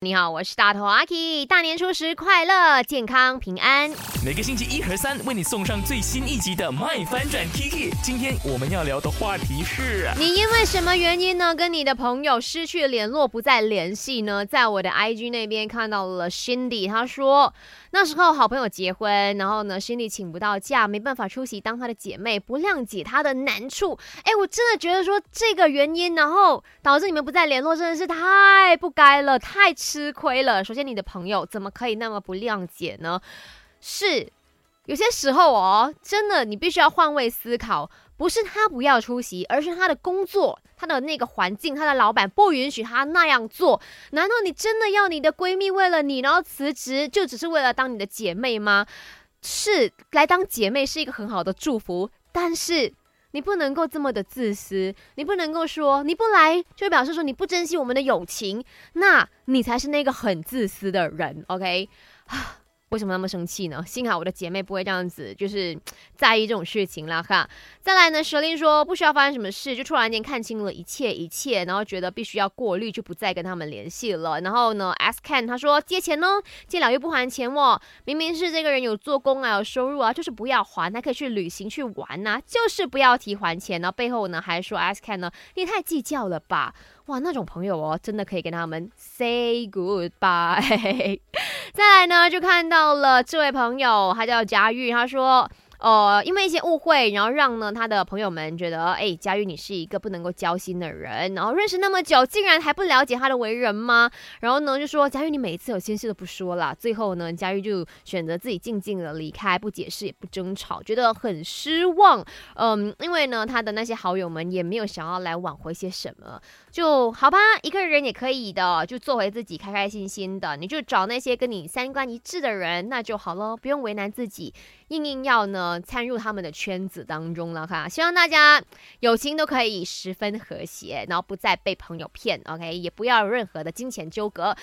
你好，我是大头阿 K，大年初十快乐、健康、平安。每个星期一和三为你送上最新一集的《麦翻转 Kiki》。今天我们要聊的话题是：你因为什么原因呢？跟你的朋友失去联络，不再联系呢？在我的 IG 那边看到了 Cindy，他说那时候好朋友结婚，然后呢，Cindy 请不到假，没办法出席，当她的姐妹不谅解她的难处。哎，我真的觉得说这个原因，然后导致你们不再联络，真的是太不该了，太。吃亏了。首先，你的朋友怎么可以那么不谅解呢？是有些时候哦，真的，你必须要换位思考，不是他不要出席，而是他的工作、他的那个环境、他的老板不允许他那样做。难道你真的要你的闺蜜为了你然后辞职，就只是为了当你的姐妹吗？是来当姐妹是一个很好的祝福，但是。你不能够这么的自私，你不能够说你不来就表示说你不珍惜我们的友情，那你才是那个很自私的人，OK？为什么那么生气呢？幸好我的姐妹不会这样子，就是在意这种事情啦，哈。再来呢，蛇令说不需要发生什么事，就突然间看清了一切一切，然后觉得必须要过滤，就不再跟他们联系了。然后呢，S Can 他说借钱呢，借了又不还钱哦，明明是这个人有做工啊，有收入啊，就是不要还，他可以去旅行去玩呐，就是不要提还钱。然后背后呢还说 S Can 呢，你太计较了吧？哇，那种朋友哦，真的可以跟他们 say goodbye。再来呢，就看到了这位朋友，他叫佳玉，他说。呃，因为一些误会，然后让呢他的朋友们觉得，哎，佳玉你是一个不能够交心的人，然后认识那么久，竟然还不了解他的为人吗？然后呢就说，佳玉你每一次有心事都不说了。最后呢，佳玉就选择自己静静的离开，不解释也不争吵，觉得很失望。嗯，因为呢他的那些好友们也没有想要来挽回些什么，就好吧，一个人也可以的，就做回自己，开开心心的，你就找那些跟你三观一致的人，那就好了，不用为难自己，硬硬要呢。参入他们的圈子当中了哈，希望大家友情都可以十分和谐，然后不再被朋友骗，OK，也不要有任何的金钱纠葛。